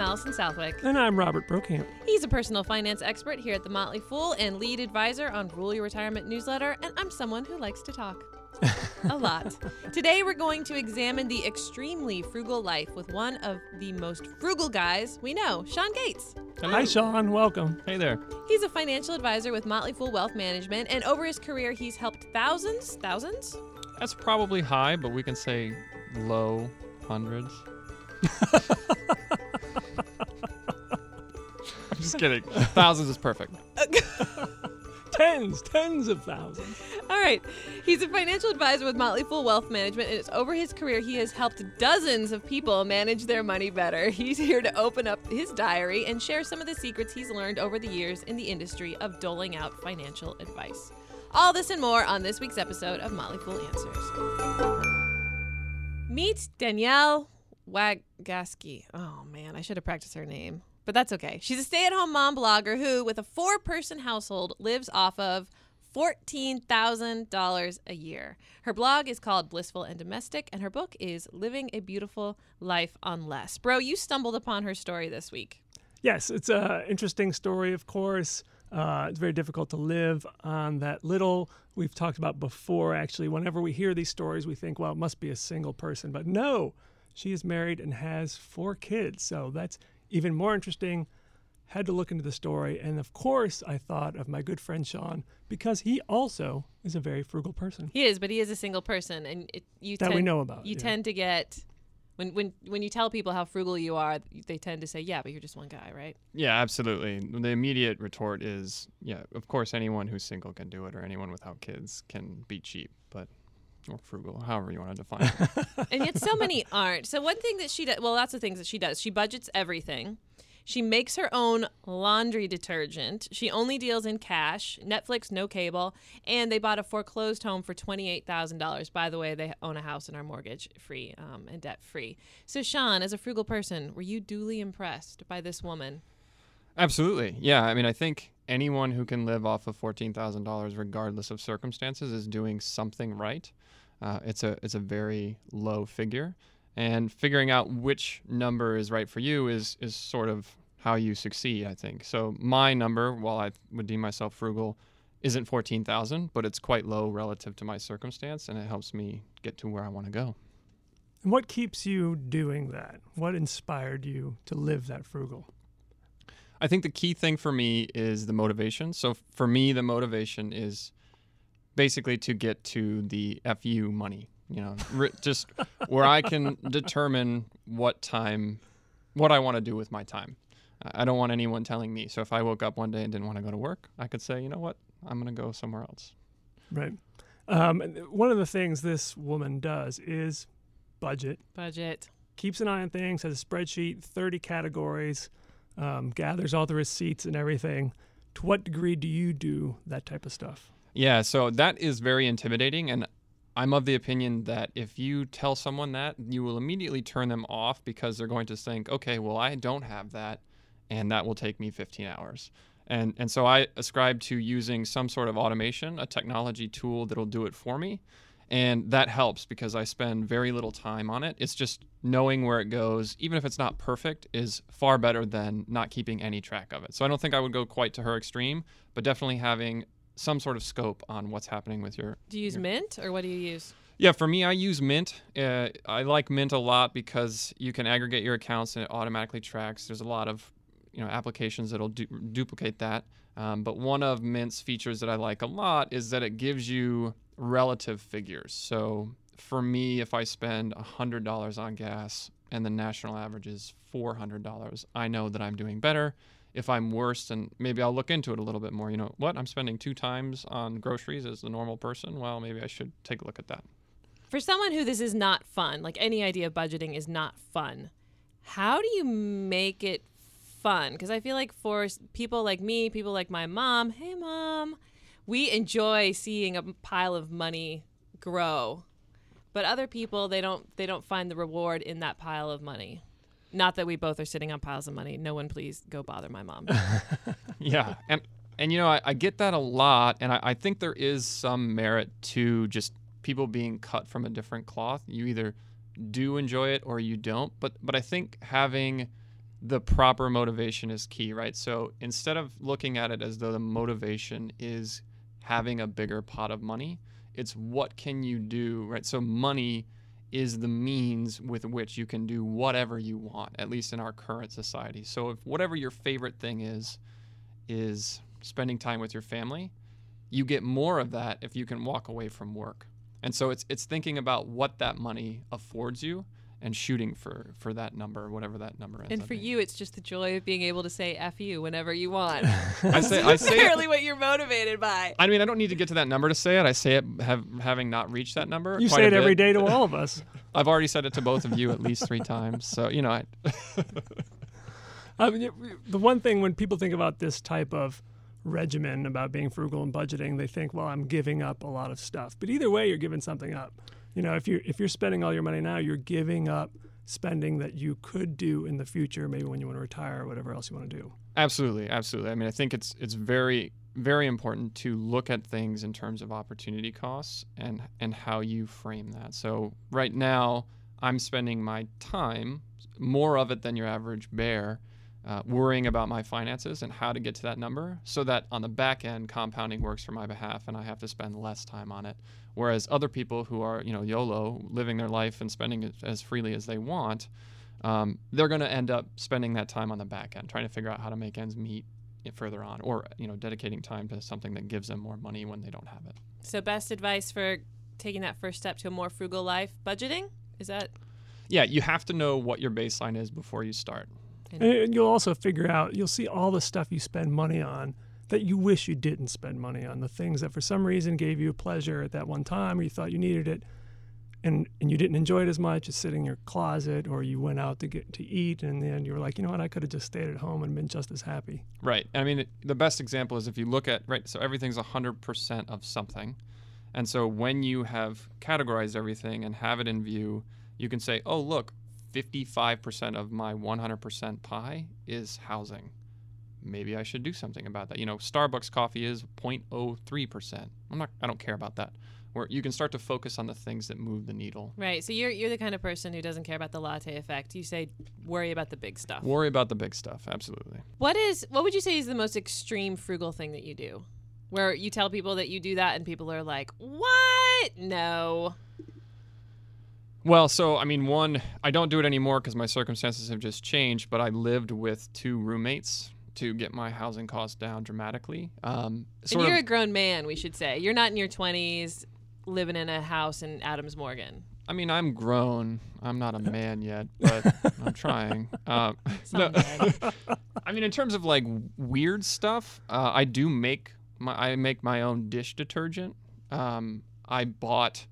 I'm Allison Southwick. And I'm Robert Brokamp. He's a personal finance expert here at The Motley Fool and lead advisor on Rule Your Retirement newsletter, and I'm someone who likes to talk. a lot. Today, we're going to examine the extremely frugal life with one of the most frugal guys we know, Sean Gates. Hello. Hi, Sean. Welcome. Hey there. He's a financial advisor with Motley Fool Wealth Management, and over his career, he's helped thousands, thousands? That's probably high, but we can say low hundreds. I'm just kidding. Thousands is perfect. tens, tens of thousands. All right. He's a financial advisor with Motley Fool Wealth Management, and it's over his career he has helped dozens of people manage their money better. He's here to open up his diary and share some of the secrets he's learned over the years in the industry of doling out financial advice. All this and more on this week's episode of Motley Fool Answers. Meet Danielle Wagasky. Oh man, I should have practiced her name but that's okay. She's a stay at home mom blogger who, with a four person household, lives off of $14,000 a year. Her blog is called Blissful and Domestic, and her book is Living a Beautiful Life on Less. Bro, you stumbled upon her story this week. Yes, it's an interesting story, of course. Uh, it's very difficult to live on that little. We've talked about before, actually. Whenever we hear these stories, we think, well, it must be a single person. But no, she is married and has four kids. So that's even more interesting, had to look into the story. And of course, I thought of my good friend Sean because he also is a very frugal person. He is, but he is a single person. And it, you that tend, we know about. You yeah. tend to get. When, when, when you tell people how frugal you are, they tend to say, "Yeah, but you're just one guy, right?" Yeah, absolutely. The immediate retort is, "Yeah, of course, anyone who's single can do it, or anyone without kids can be cheap." But or frugal, however you want to define it. and yet so many aren't. So one thing that she does, well, lots of things that she does. She budgets everything. She makes her own laundry detergent. She only deals in cash, Netflix, no cable, and they bought a foreclosed home for $28,000. By the way, they own a house and are mortgage free um, and debt free. So, Sean, as a frugal person, were you duly impressed by this woman? Absolutely. Yeah. I mean, I think anyone who can live off of $14,000 regardless of circumstances is doing something right. Uh, it's a it's a very low figure, and figuring out which number is right for you is is sort of how you succeed. I think so. My number, while I would deem myself frugal, isn't fourteen thousand, but it's quite low relative to my circumstance, and it helps me get to where I want to go. And what keeps you doing that? What inspired you to live that frugal? I think the key thing for me is the motivation. So for me, the motivation is basically to get to the FU money, you know, just where I can determine what time, what I want to do with my time. I don't want anyone telling me. So if I woke up one day and didn't want to go to work, I could say, you know what, I'm going to go somewhere else. Right. Um, one of the things this woman does is budget. Budget. Keeps an eye on things, has a spreadsheet, 30 categories, um, gathers all the receipts and everything. To what degree do you do that type of stuff? Yeah, so that is very intimidating. And I'm of the opinion that if you tell someone that, you will immediately turn them off because they're going to think, okay, well, I don't have that, and that will take me 15 hours. And, and so I ascribe to using some sort of automation, a technology tool that'll do it for me. And that helps because I spend very little time on it. It's just knowing where it goes, even if it's not perfect, is far better than not keeping any track of it. So I don't think I would go quite to her extreme, but definitely having some sort of scope on what's happening with your. Do you use your, Mint or what do you use? Yeah, for me, I use Mint. Uh, I like Mint a lot because you can aggregate your accounts and it automatically tracks. There's a lot of you know applications that'll du- duplicate that. Um, but one of Mint's features that I like a lot is that it gives you relative figures. So for me, if I spend $100 on gas and the national average is $400, I know that I'm doing better if I'm worse, and maybe I'll look into it a little bit more. You know, what I'm spending two times on groceries as the normal person. Well, maybe I should take a look at that. For someone who this is not fun, like any idea of budgeting is not fun, how do you make it fun? Because I feel like for people like me, people like my mom, hey mom, we enjoy seeing a pile of money grow. But other people, they don't they don't find the reward in that pile of money. Not that we both are sitting on piles of money. No one, please go bother my mom. yeah, and and you know I, I get that a lot, and I, I think there is some merit to just people being cut from a different cloth. You either do enjoy it or you don't. But but I think having the proper motivation is key, right? So instead of looking at it as though the motivation is having a bigger pot of money, it's what can you do, right? So money is the means with which you can do whatever you want, at least in our current society. So if whatever your favorite thing is, is spending time with your family, you get more of that if you can walk away from work. And so it's it's thinking about what that money affords you and shooting for for that number, whatever that number is. And for you, it's just the joy of being able to say "f you" whenever you want. I say I say it- what you're motivated by. I mean, I don't need to get to that number to say it. I say it have, having not reached that number. You quite say it every bit. day to all of us. I've already said it to both of you at least three times. So you know, I, um, I mean, the one thing when people think about this type of regimen about being frugal and budgeting, they think, well, I'm giving up a lot of stuff. But either way, you're giving something up. You know, if you're if you're spending all your money now, you're giving up spending that you could do in the future, maybe when you want to retire or whatever else you want to do. Absolutely, absolutely. I mean, I think it's it's very very important to look at things in terms of opportunity costs and and how you frame that. So right now, I'm spending my time more of it than your average bear. Uh, worrying about my finances and how to get to that number so that on the back end compounding works for my behalf and i have to spend less time on it whereas other people who are you know yolo living their life and spending it as freely as they want um, they're going to end up spending that time on the back end trying to figure out how to make ends meet further on or you know dedicating time to something that gives them more money when they don't have it So, best advice for taking that first step to a more frugal life: budgeting. Is that? yeah you have to know what your baseline is before you start And you'll also figure out, you'll see all the stuff you spend money on that you wish you didn't spend money on. The things that for some reason gave you pleasure at that one time or you thought you needed it and, and you didn't enjoy it as much. It's sitting in your closet or you went out to get to eat and then you were like, you know what, I could have just stayed at home and been just as happy. Right. I mean, the best example is if you look at, right, so everything's 100% of something. And so when you have categorized everything and have it in view, you can say, oh, look, 55% of my 100% pie is housing. Maybe I should do something about that. You know, Starbucks coffee is 0.03%. I'm not, I don't care about that. Where you can start to focus on the things that move the needle. Right. So you're you're the kind of person who doesn't care about the latte effect. You say worry about the big stuff. Worry about the big stuff. Absolutely. What is what would you say is the most extreme frugal thing that you do? Where you tell people that you do that and people are like, "What? No." Well, so I mean, one, I don't do it anymore because my circumstances have just changed. But I lived with two roommates to get my housing costs down dramatically. Um, And you're of, a grown man, we should say. You're not in your 20s living in a house in Adams Morgan. I mean, I'm grown. I'm not a man yet, but I'm trying. Uh, no. I mean, in terms of like weird stuff, uh, I do make my I make my own dish detergent. Um, I bought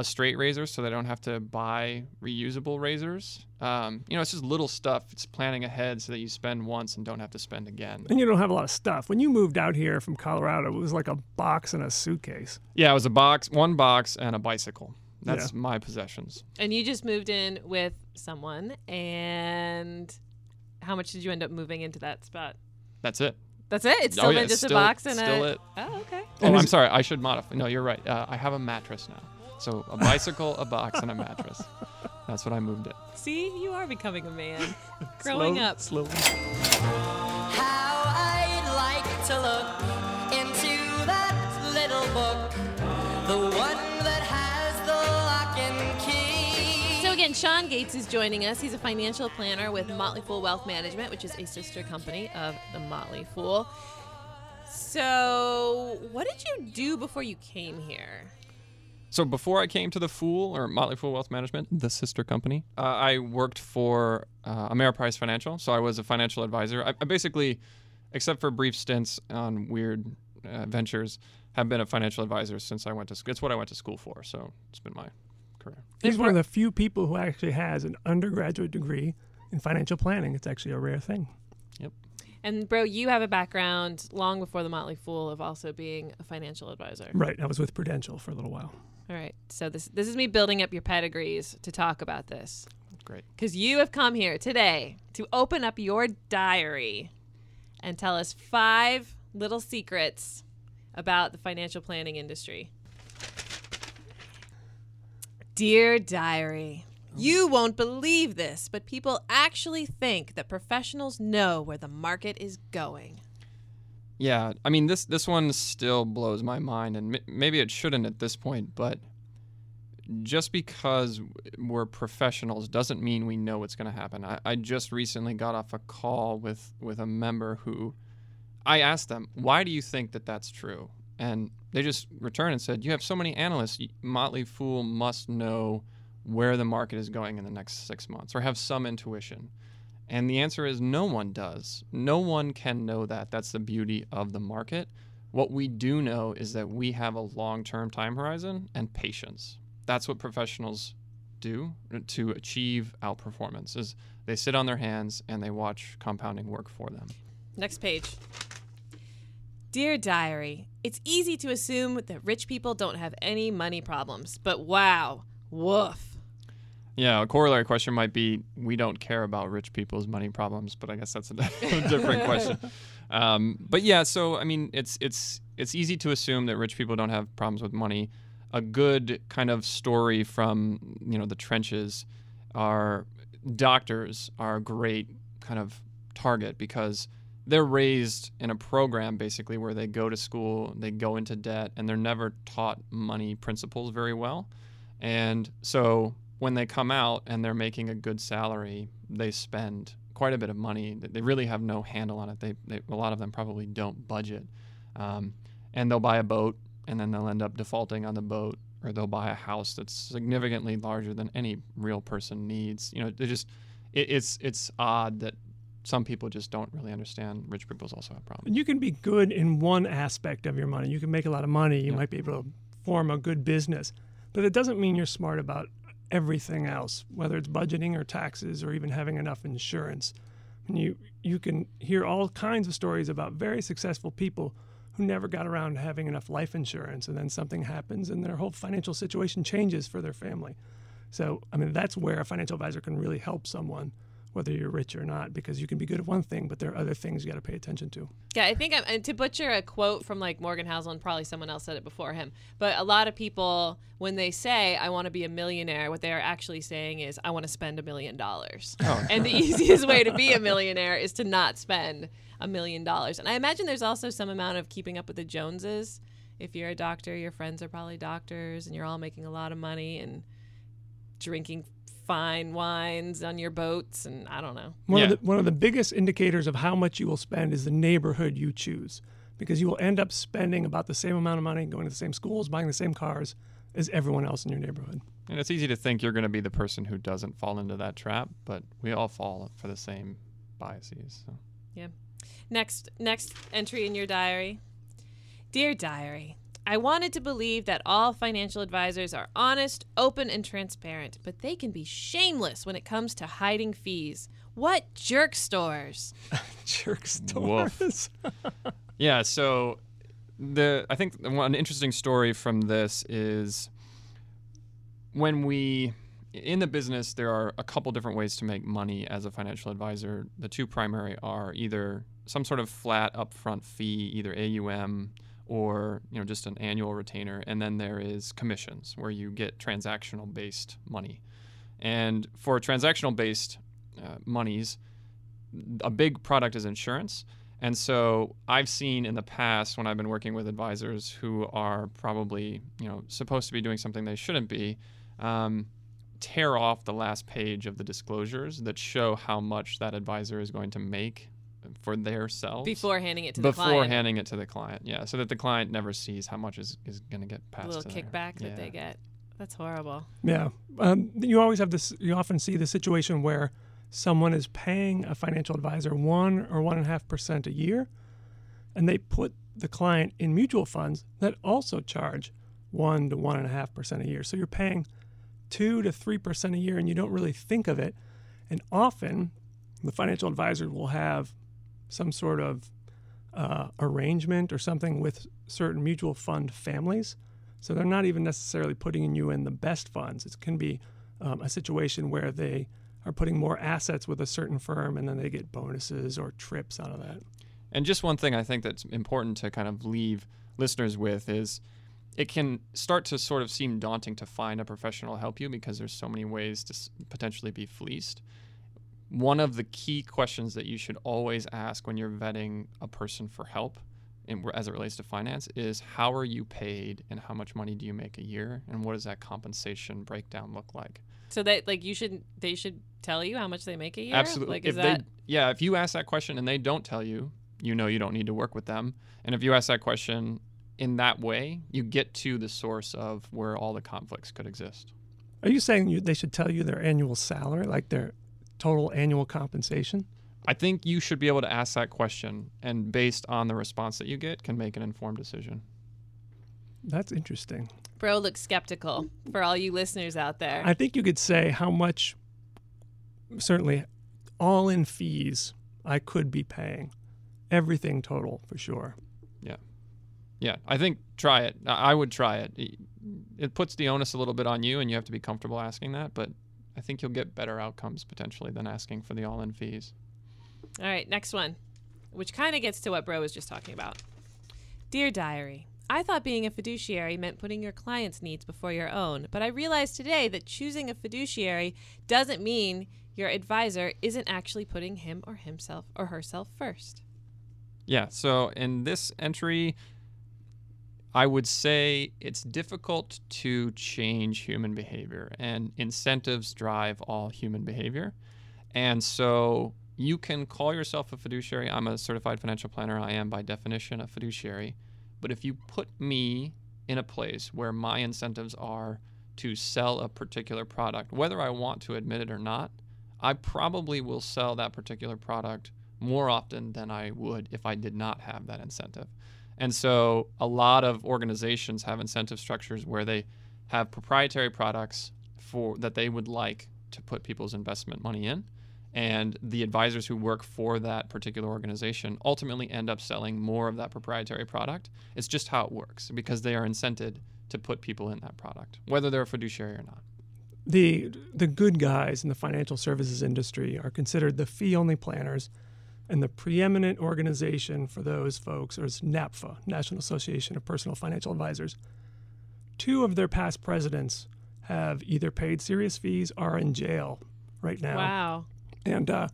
a straight razor so they don't have to buy reusable razors. Um, you know, it's just little stuff. It's planning ahead so that you spend once and don't have to spend again. And you don't have a lot of stuff. When you moved out here from Colorado, it was like a box and a suitcase. Yeah, it was a box, one box, and a bicycle. That's my possessions. and you just moved in with someone and how much did you end up moving into that spot? That's it. That's it. It's Oh, still yeah, been just still- a box and still a it. Oh, okay. Oh, I'm sorry. I should modify. No, you're right. Uh, I have a mattress now. So a bicycle, a box, and a mattress. That's what I moved it. See, you are becoming a man. Growing Slow- up. Slowly. How I'd like to look into that little book, the one that has the lock and key. So again, Sean Gates is joining us. He's a financial planner with Motley Fool Wealth Management, which is a sister company of the Motley Fool. So, what did you do before you came here? So before I came to the Fool or Motley Fool Wealth Management, the sister company, uh, I worked for uh, Ameriprise Financial. So I was a financial advisor. I, I basically, except for brief stints on weird uh, ventures, have been a financial advisor since I went to school. It's what I went to school for. So it's been my career. He's one of the few people who actually has an undergraduate degree in financial planning. It's actually a rare thing. And bro, you have a background long before the Motley Fool of also being a financial advisor. Right. I was with Prudential for a little while. All right. So this this is me building up your pedigrees to talk about this. Great. Because you have come here today to open up your diary and tell us five little secrets about the financial planning industry. Dear diary, You won't believe this, but people actually think that professionals know where the market is going. Yeah, I mean this this one still blows my mind, and m- maybe it shouldn't at this point, but just because we're professionals doesn't mean we know what's going to happen. I, I just recently got off a call with with a member who I asked them, "Why do you think that that's true?" And they just returned and said, "You have so many analysts. Motley Fool must know where the market is going in the next six months, or have some intuition." And the answer is no one does. No one can know that. That's the beauty of the market. What we do know is that we have a long term time horizon and patience. That's what professionals do to achieve outperformance is they sit on their hands and they watch compounding work for them. Next page. Dear Diary, it's easy to assume that rich people don't have any money problems, but wow, woof. Yeah, a corollary question might be we don't care about rich people's money problems, but I guess that's a different question. Um, but yeah, so I mean, it's it's it's easy to assume that rich people don't have problems with money. A good kind of story from you know the trenches are doctors are a great kind of target because they're raised in a program basically where they go to school, they go into debt, and they're never taught money principles very well. And so when they come out and they're making a good salary, they spend quite a bit of money. They- really have no handle on it. They, they a lot of them probably don't budget, um, and they'll buy a boat and then they'll end up defaulting on the boat, or they'll buy a house that's significantly larger than any real person needs. You know, they just it, it's it's odd that some people just don't really understand rich people's also have problems. You can be good in one aspect of your money. You can make a lot of money. You Yeah. might be able to form a good business, but it doesn't mean you're smart about everything else, whether it's budgeting or taxes or even having enough insurance. And you you can hear all kinds of stories about very successful people who never got around to having enough life insurance, and then something happens and their whole financial situation changes for their family. So, I mean, that's where a financial advisor can really help someone, whether you're rich or not, because you can be good at one thing, but there are other things you got to pay attention to. Yeah, I think I'm, and to butcher a quote from like Morgan Housel, and probably someone else said it before him, but a lot of people, when they say, I want to be a millionaire, what they're actually saying is, I want to spend a million dollars. Oh. And the easiest way to be a millionaire is to not spend a million dollars. And I imagine there's also some amount of keeping up with the Joneses. If you're a doctor, your friends are probably doctors, and you're all making a lot of money and drinking fine wines on your boats, and I don't know. One, Yeah. of the, one of the biggest indicators of how much you will spend is the neighborhood you choose, because you will end up spending about the same amount of money, going to the same schools, buying the same cars as everyone else in your neighborhood. And it's easy to think you're going to be the person who doesn't fall into that trap, but we all fall for the same biases. So. Yeah. Next next entry in your diary. Dear diary, I wanted to believe that all financial advisors are honest, open, and transparent, but they can be shameless when it comes to hiding fees. What jerk stores? Jerk stores. Yeah, so the I think the one interesting story from this is when we in the business there are a couple different ways to make money as a financial advisor. The two primary are either some sort of flat upfront fee, either AUM or you know just an annual retainer, and then there is commissions where you get transactional based money. And for transactional based uh, monies, a big product is insurance. And so I've seen in the past when I've been working with advisors who are probably, you know, supposed to be doing something they shouldn't be, um, tear off the last page of the disclosures that show how much that advisor is going to make for their selves Before handing it to the before client. handing it to the client. Yeah, so that the client never sees how much is, is going to get the passed. little to their- kickback that they get. That's horrible. Yeah. Um, you always have this, you often see the situation where someone is paying a financial advisor one or one and a half percent a year, and they put the client in mutual funds that also charge one to one and a half percent a year. So you're paying two to three percent a year, and you don't really think of it. And often, the financial advisor will have some sort of uh, arrangement or something with certain mutual fund families. So they're not even necessarily putting you in the best funds. It can be um, a situation where they are putting more assets with a certain firm and then they get bonuses or trips out of that. And just one thing I think that's important to kind of leave listeners with is it can start to sort of seem daunting to find a professional help you because there's so many ways to potentially be fleeced. One of the key questions that you should always ask when you're vetting a person for help, in, as it relates to finance, is how are you paid and how much money do you make a year and what does that compensation breakdown look like? So that like you should they should tell you how much they make a year. Absolutely. Like if is that they, yeah, if you ask that question and they don't tell you, you know you don't need to work with them. And if you ask that question in that way, you get to the source of where all the conflicts could exist. Are you saying you, they should tell you their annual salary, like their total annual compensation? I think you should be able to ask that question and based on the response that you get can make an informed decision. That's interesting. bro looks skeptical for all you listeners out there? I think you could say how much, certainly, all in fees I could be paying, everything total for sure. Yeah, Yeah, I think try it. I I would try it. It- It puts the onus a little bit on you and you have to be comfortable asking that, but I think you'll get better outcomes potentially than asking for the all-in fees. All right, next one, which kind of gets to what Bro was just talking about. Dear Diary, I thought being a fiduciary meant putting your client's needs before your own, but I realized today that choosing a fiduciary doesn't mean your advisor isn't actually putting him or himself or herself first. Yeah, so in this entry, I would say it's difficult to change human behavior, and incentives drive all human behavior. And so you can call yourself a fiduciary. I'm a certified financial planner. I am, by definition, a fiduciary. But if you put me in a place where my incentives are to sell a particular product, whether I want to admit it or not, I probably will sell that particular product more often than I would if I did not have that incentive. And so a lot of organizations have incentive structures where they have proprietary products for that they would like to put people's investment money in. And the advisors who work for that particular organization ultimately end up selling more of that proprietary product. It's just how it works because they are incented to put people in that product, whether they're a fiduciary or not. The the good guys in the financial services industry are considered the fee only planners, and the preeminent organization for those folks is NAPFA, National Association of Personal Financial Advisors. Two of their past presidents have either paid serious fees or are in jail right now. Wow. And uh,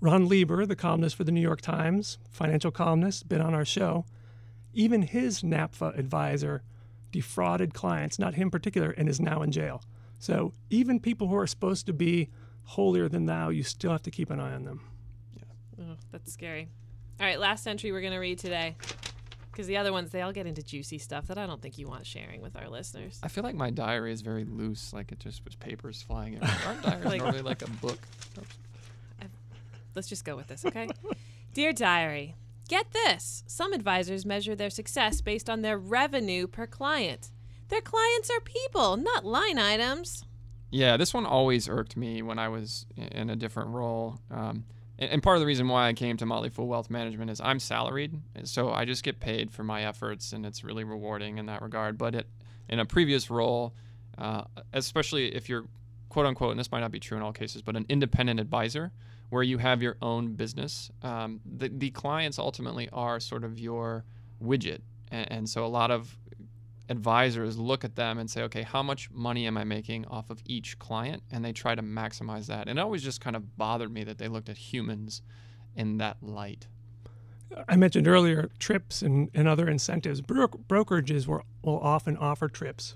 Ron Lieber, the columnist for the New York Times, financial columnist, been on our show. Even his NAPFA advisor defrauded clients, not him particular, and is now in jail. So even people who are supposed to be holier than thou, you still have to keep an eye on them. Oh, that's scary. All right, last entry we're going to read today. Because the other ones, they all get into juicy stuff that I don't think you want sharing with our listeners. I feel like my diary is very loose, like it just was papers flying everywhere. Aren't diaries Like- normally like a book? Let's just go with this, okay? Dear Diary, get this. Some advisors measure their success based on their revenue per client. Their clients are people, not line items. Yeah, this one always irked me when I was i- in a different role. Um, and, part of the reason why I came to Motley Fool Wealth Management is I'm salaried, so I just get paid for my efforts, and it's really rewarding in that regard. But it, in a previous role, uh, especially if you're quote unquote, and this might not be true in all cases, but an independent advisor where you have your own business, um, the, the clients ultimately are sort of your widget. And, and so a lot of advisors look at them and say, okay, how much money am I making off of each client? And they try to maximize that. And it always just kind of bothered me that they looked at humans in that light. I mentioned earlier trips and, and other incentives. Bro- brokerages will, will often offer trips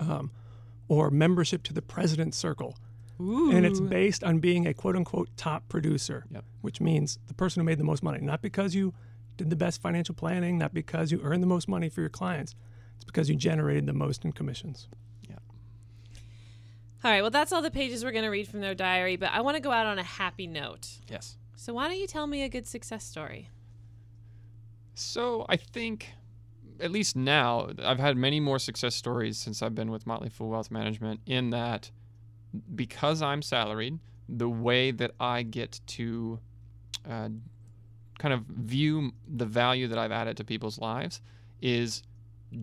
um, or membership to the President's Circle. And it's based on being a quote unquote top producer, Yep. which means the person who made the most money. Not because you did the best financial planning, not because you earned the most money for your clients. It's because you generated the most in commissions. Yeah. All right, well, that's all the pages we're going to read from their diary, but I want to go out on a happy note. Yes. So, why don't you tell me a good success story? So I think, at least now, I've had many more success stories since I've been with Motley Fool Wealth Management. In that, because I'm salaried, the way that I get to uh, kind of view the value that I've added to people's lives is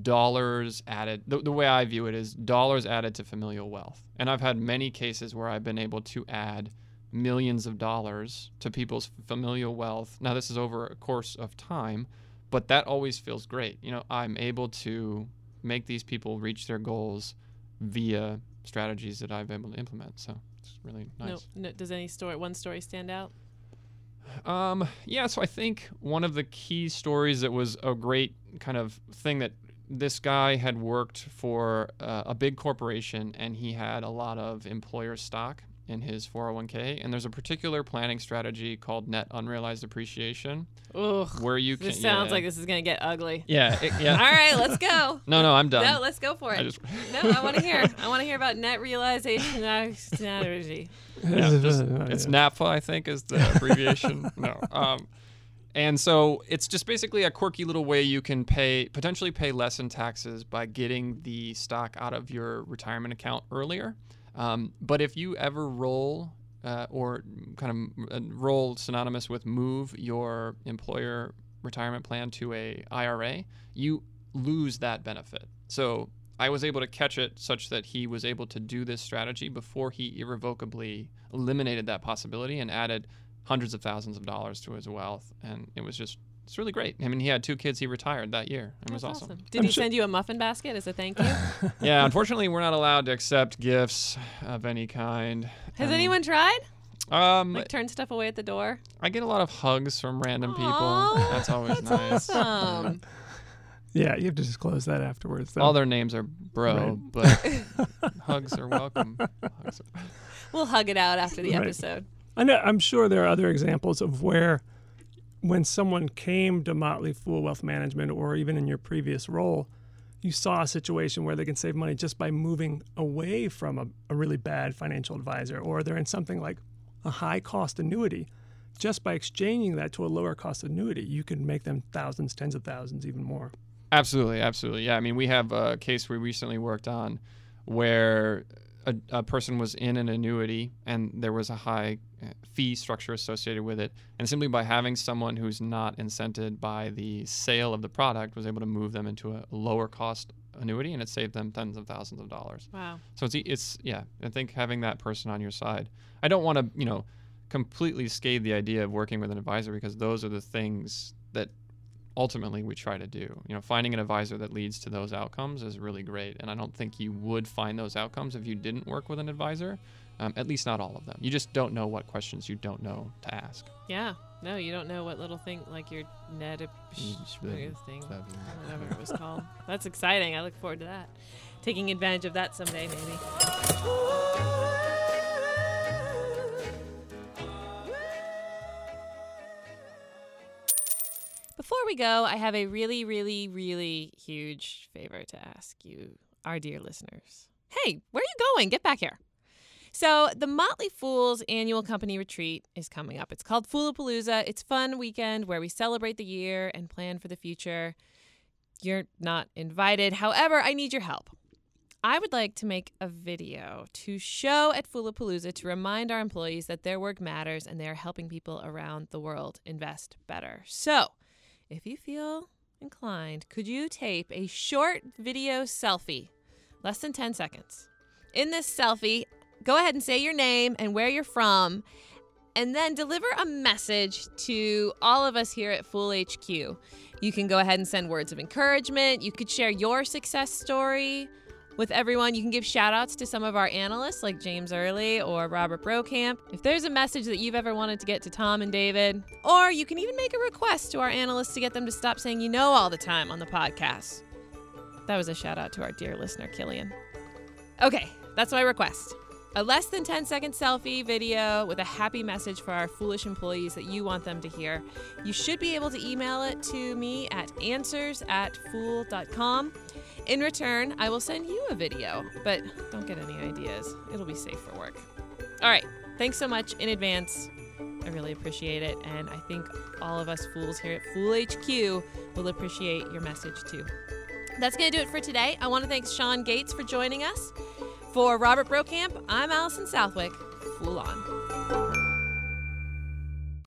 dollars added. The, the way I view it is dollars added to familial wealth. And I've had many cases where I've been able to add millions of dollars to people's familial wealth. Now, this is over a course of time, but that always feels great. You know, I'm able to make these people reach their goals via strategies that I've been able to implement. So it's really nice. No, no, does any story, one story stand out? Um, yeah, so I think one of the key stories that was a great kind of thing that this guy had worked for uh, a big corporation and he had a lot of employer stock in his 401k and there's a particular planning strategy called net unrealized appreciation Ugh. where you can This sounds yeah. like this is gonna get ugly. yeah it- yeah All right, let's go. no no i'm done No, let's go for it. I just- no, I want to hear. I want to hear about net realization strategy. yeah, just, it's NAPFA, I think, is the abbreviation. no. Um, and so it's just basically a quirky little way you can pay, potentially pay less in taxes by getting the stock out of your retirement account earlier. Um, but if you ever roll uh, or kind of uh, roll synonymous with move your employer retirement plan to a IRA, you lose that benefit. So I was able to catch it such that he was able to do this strategy before he irrevocably eliminated that possibility and added hundreds of thousands of dollars to his wealth. And it was just, it's really great. I mean, he had two kids. He retired that year. It was That's awesome. Did I'm he sure- send you a muffin basket as a thank you? yeah, unfortunately, we're not allowed to accept gifts of any kind. Has Um, anyone tried? Um, Like turn stuff away at the door? I get a lot of hugs from random people. That's always That's nice. awesome. Yeah, you have to disclose that afterwards. though. All their names are bro, Right. but hugs are welcome. Hugs are- We'll hug it out after the Right. episode. I know, I'm sure there are other examples of where, when someone came to Motley Fool Wealth Management, or even in your previous role, you saw a situation where they can save money just by moving away from a, a really bad financial advisor, or they're in something like a high cost annuity. Just by exchanging that to a lower cost annuity, you can make them thousands, tens of thousands, even more. Absolutely, absolutely. Yeah, I mean, we have a case we recently worked on where a, a person was in an annuity and there was a high fee structure associated with it. And simply by having someone who's not incented by the sale of the product was able to move them into a lower cost annuity and it saved them tens of thousands of dollars. Wow. So it's, it's yeah, I think having that person on your side. I don't want to, you know, completely scathe the idea of working with an advisor because those are the things that ultimately we try to do. You know, finding an advisor that leads to those outcomes is really great. And I don't think you would find those outcomes if you didn't work with an advisor. Um, at least not all of them. You just don't know what questions you don't know to ask. Yeah. No, you don't know what little thing like your net thing, whatever it was called. That's exciting. I look forward to that. Taking advantage of that someday, maybe. Before we go, I have a really, really, really huge favor to ask you, our dear listeners. Hey, where are you going? Get back here. So, the Motley Fools annual company retreat is coming up. It's called Foolapalooza. It's fun weekend where we celebrate the year and plan for the future. You're not invited. However, I need your help. I would like to make a video to show at Foolapalooza to remind our employees that their work matters and they are helping people around the world invest better. So, if you feel inclined, could you tape a short video selfie, less than 10 seconds? In this selfie, go ahead and say your name and where you're from, and then deliver a message to all of us here at Fool HQ. You can go ahead and send words of encouragement. You could share your success story with everyone. You can give shout outs to some of our analysts like James Early or Robert Brokamp. If there's a message that you've ever wanted to get to Tom and David, or you can even make a request to our analysts to get them to stop saying you know all the time on the podcast. That was a shout out to our dear listener, Killian. Okay, that's my request. A less than 10 second selfie video with a happy message for our foolish employees that you want them to hear. You should be able to email it to me at answers at fool.com. In return, I will send you a video, but don't get any ideas. It'll be safe for work. All right, thanks so much in advance. I really appreciate it, and I think all of us fools here at Fool HQ will appreciate your message too. That's going to do it for today. I want to thank Sean Gates for joining us. For Robert Brokamp, I'm Allison Southwick. Fool on.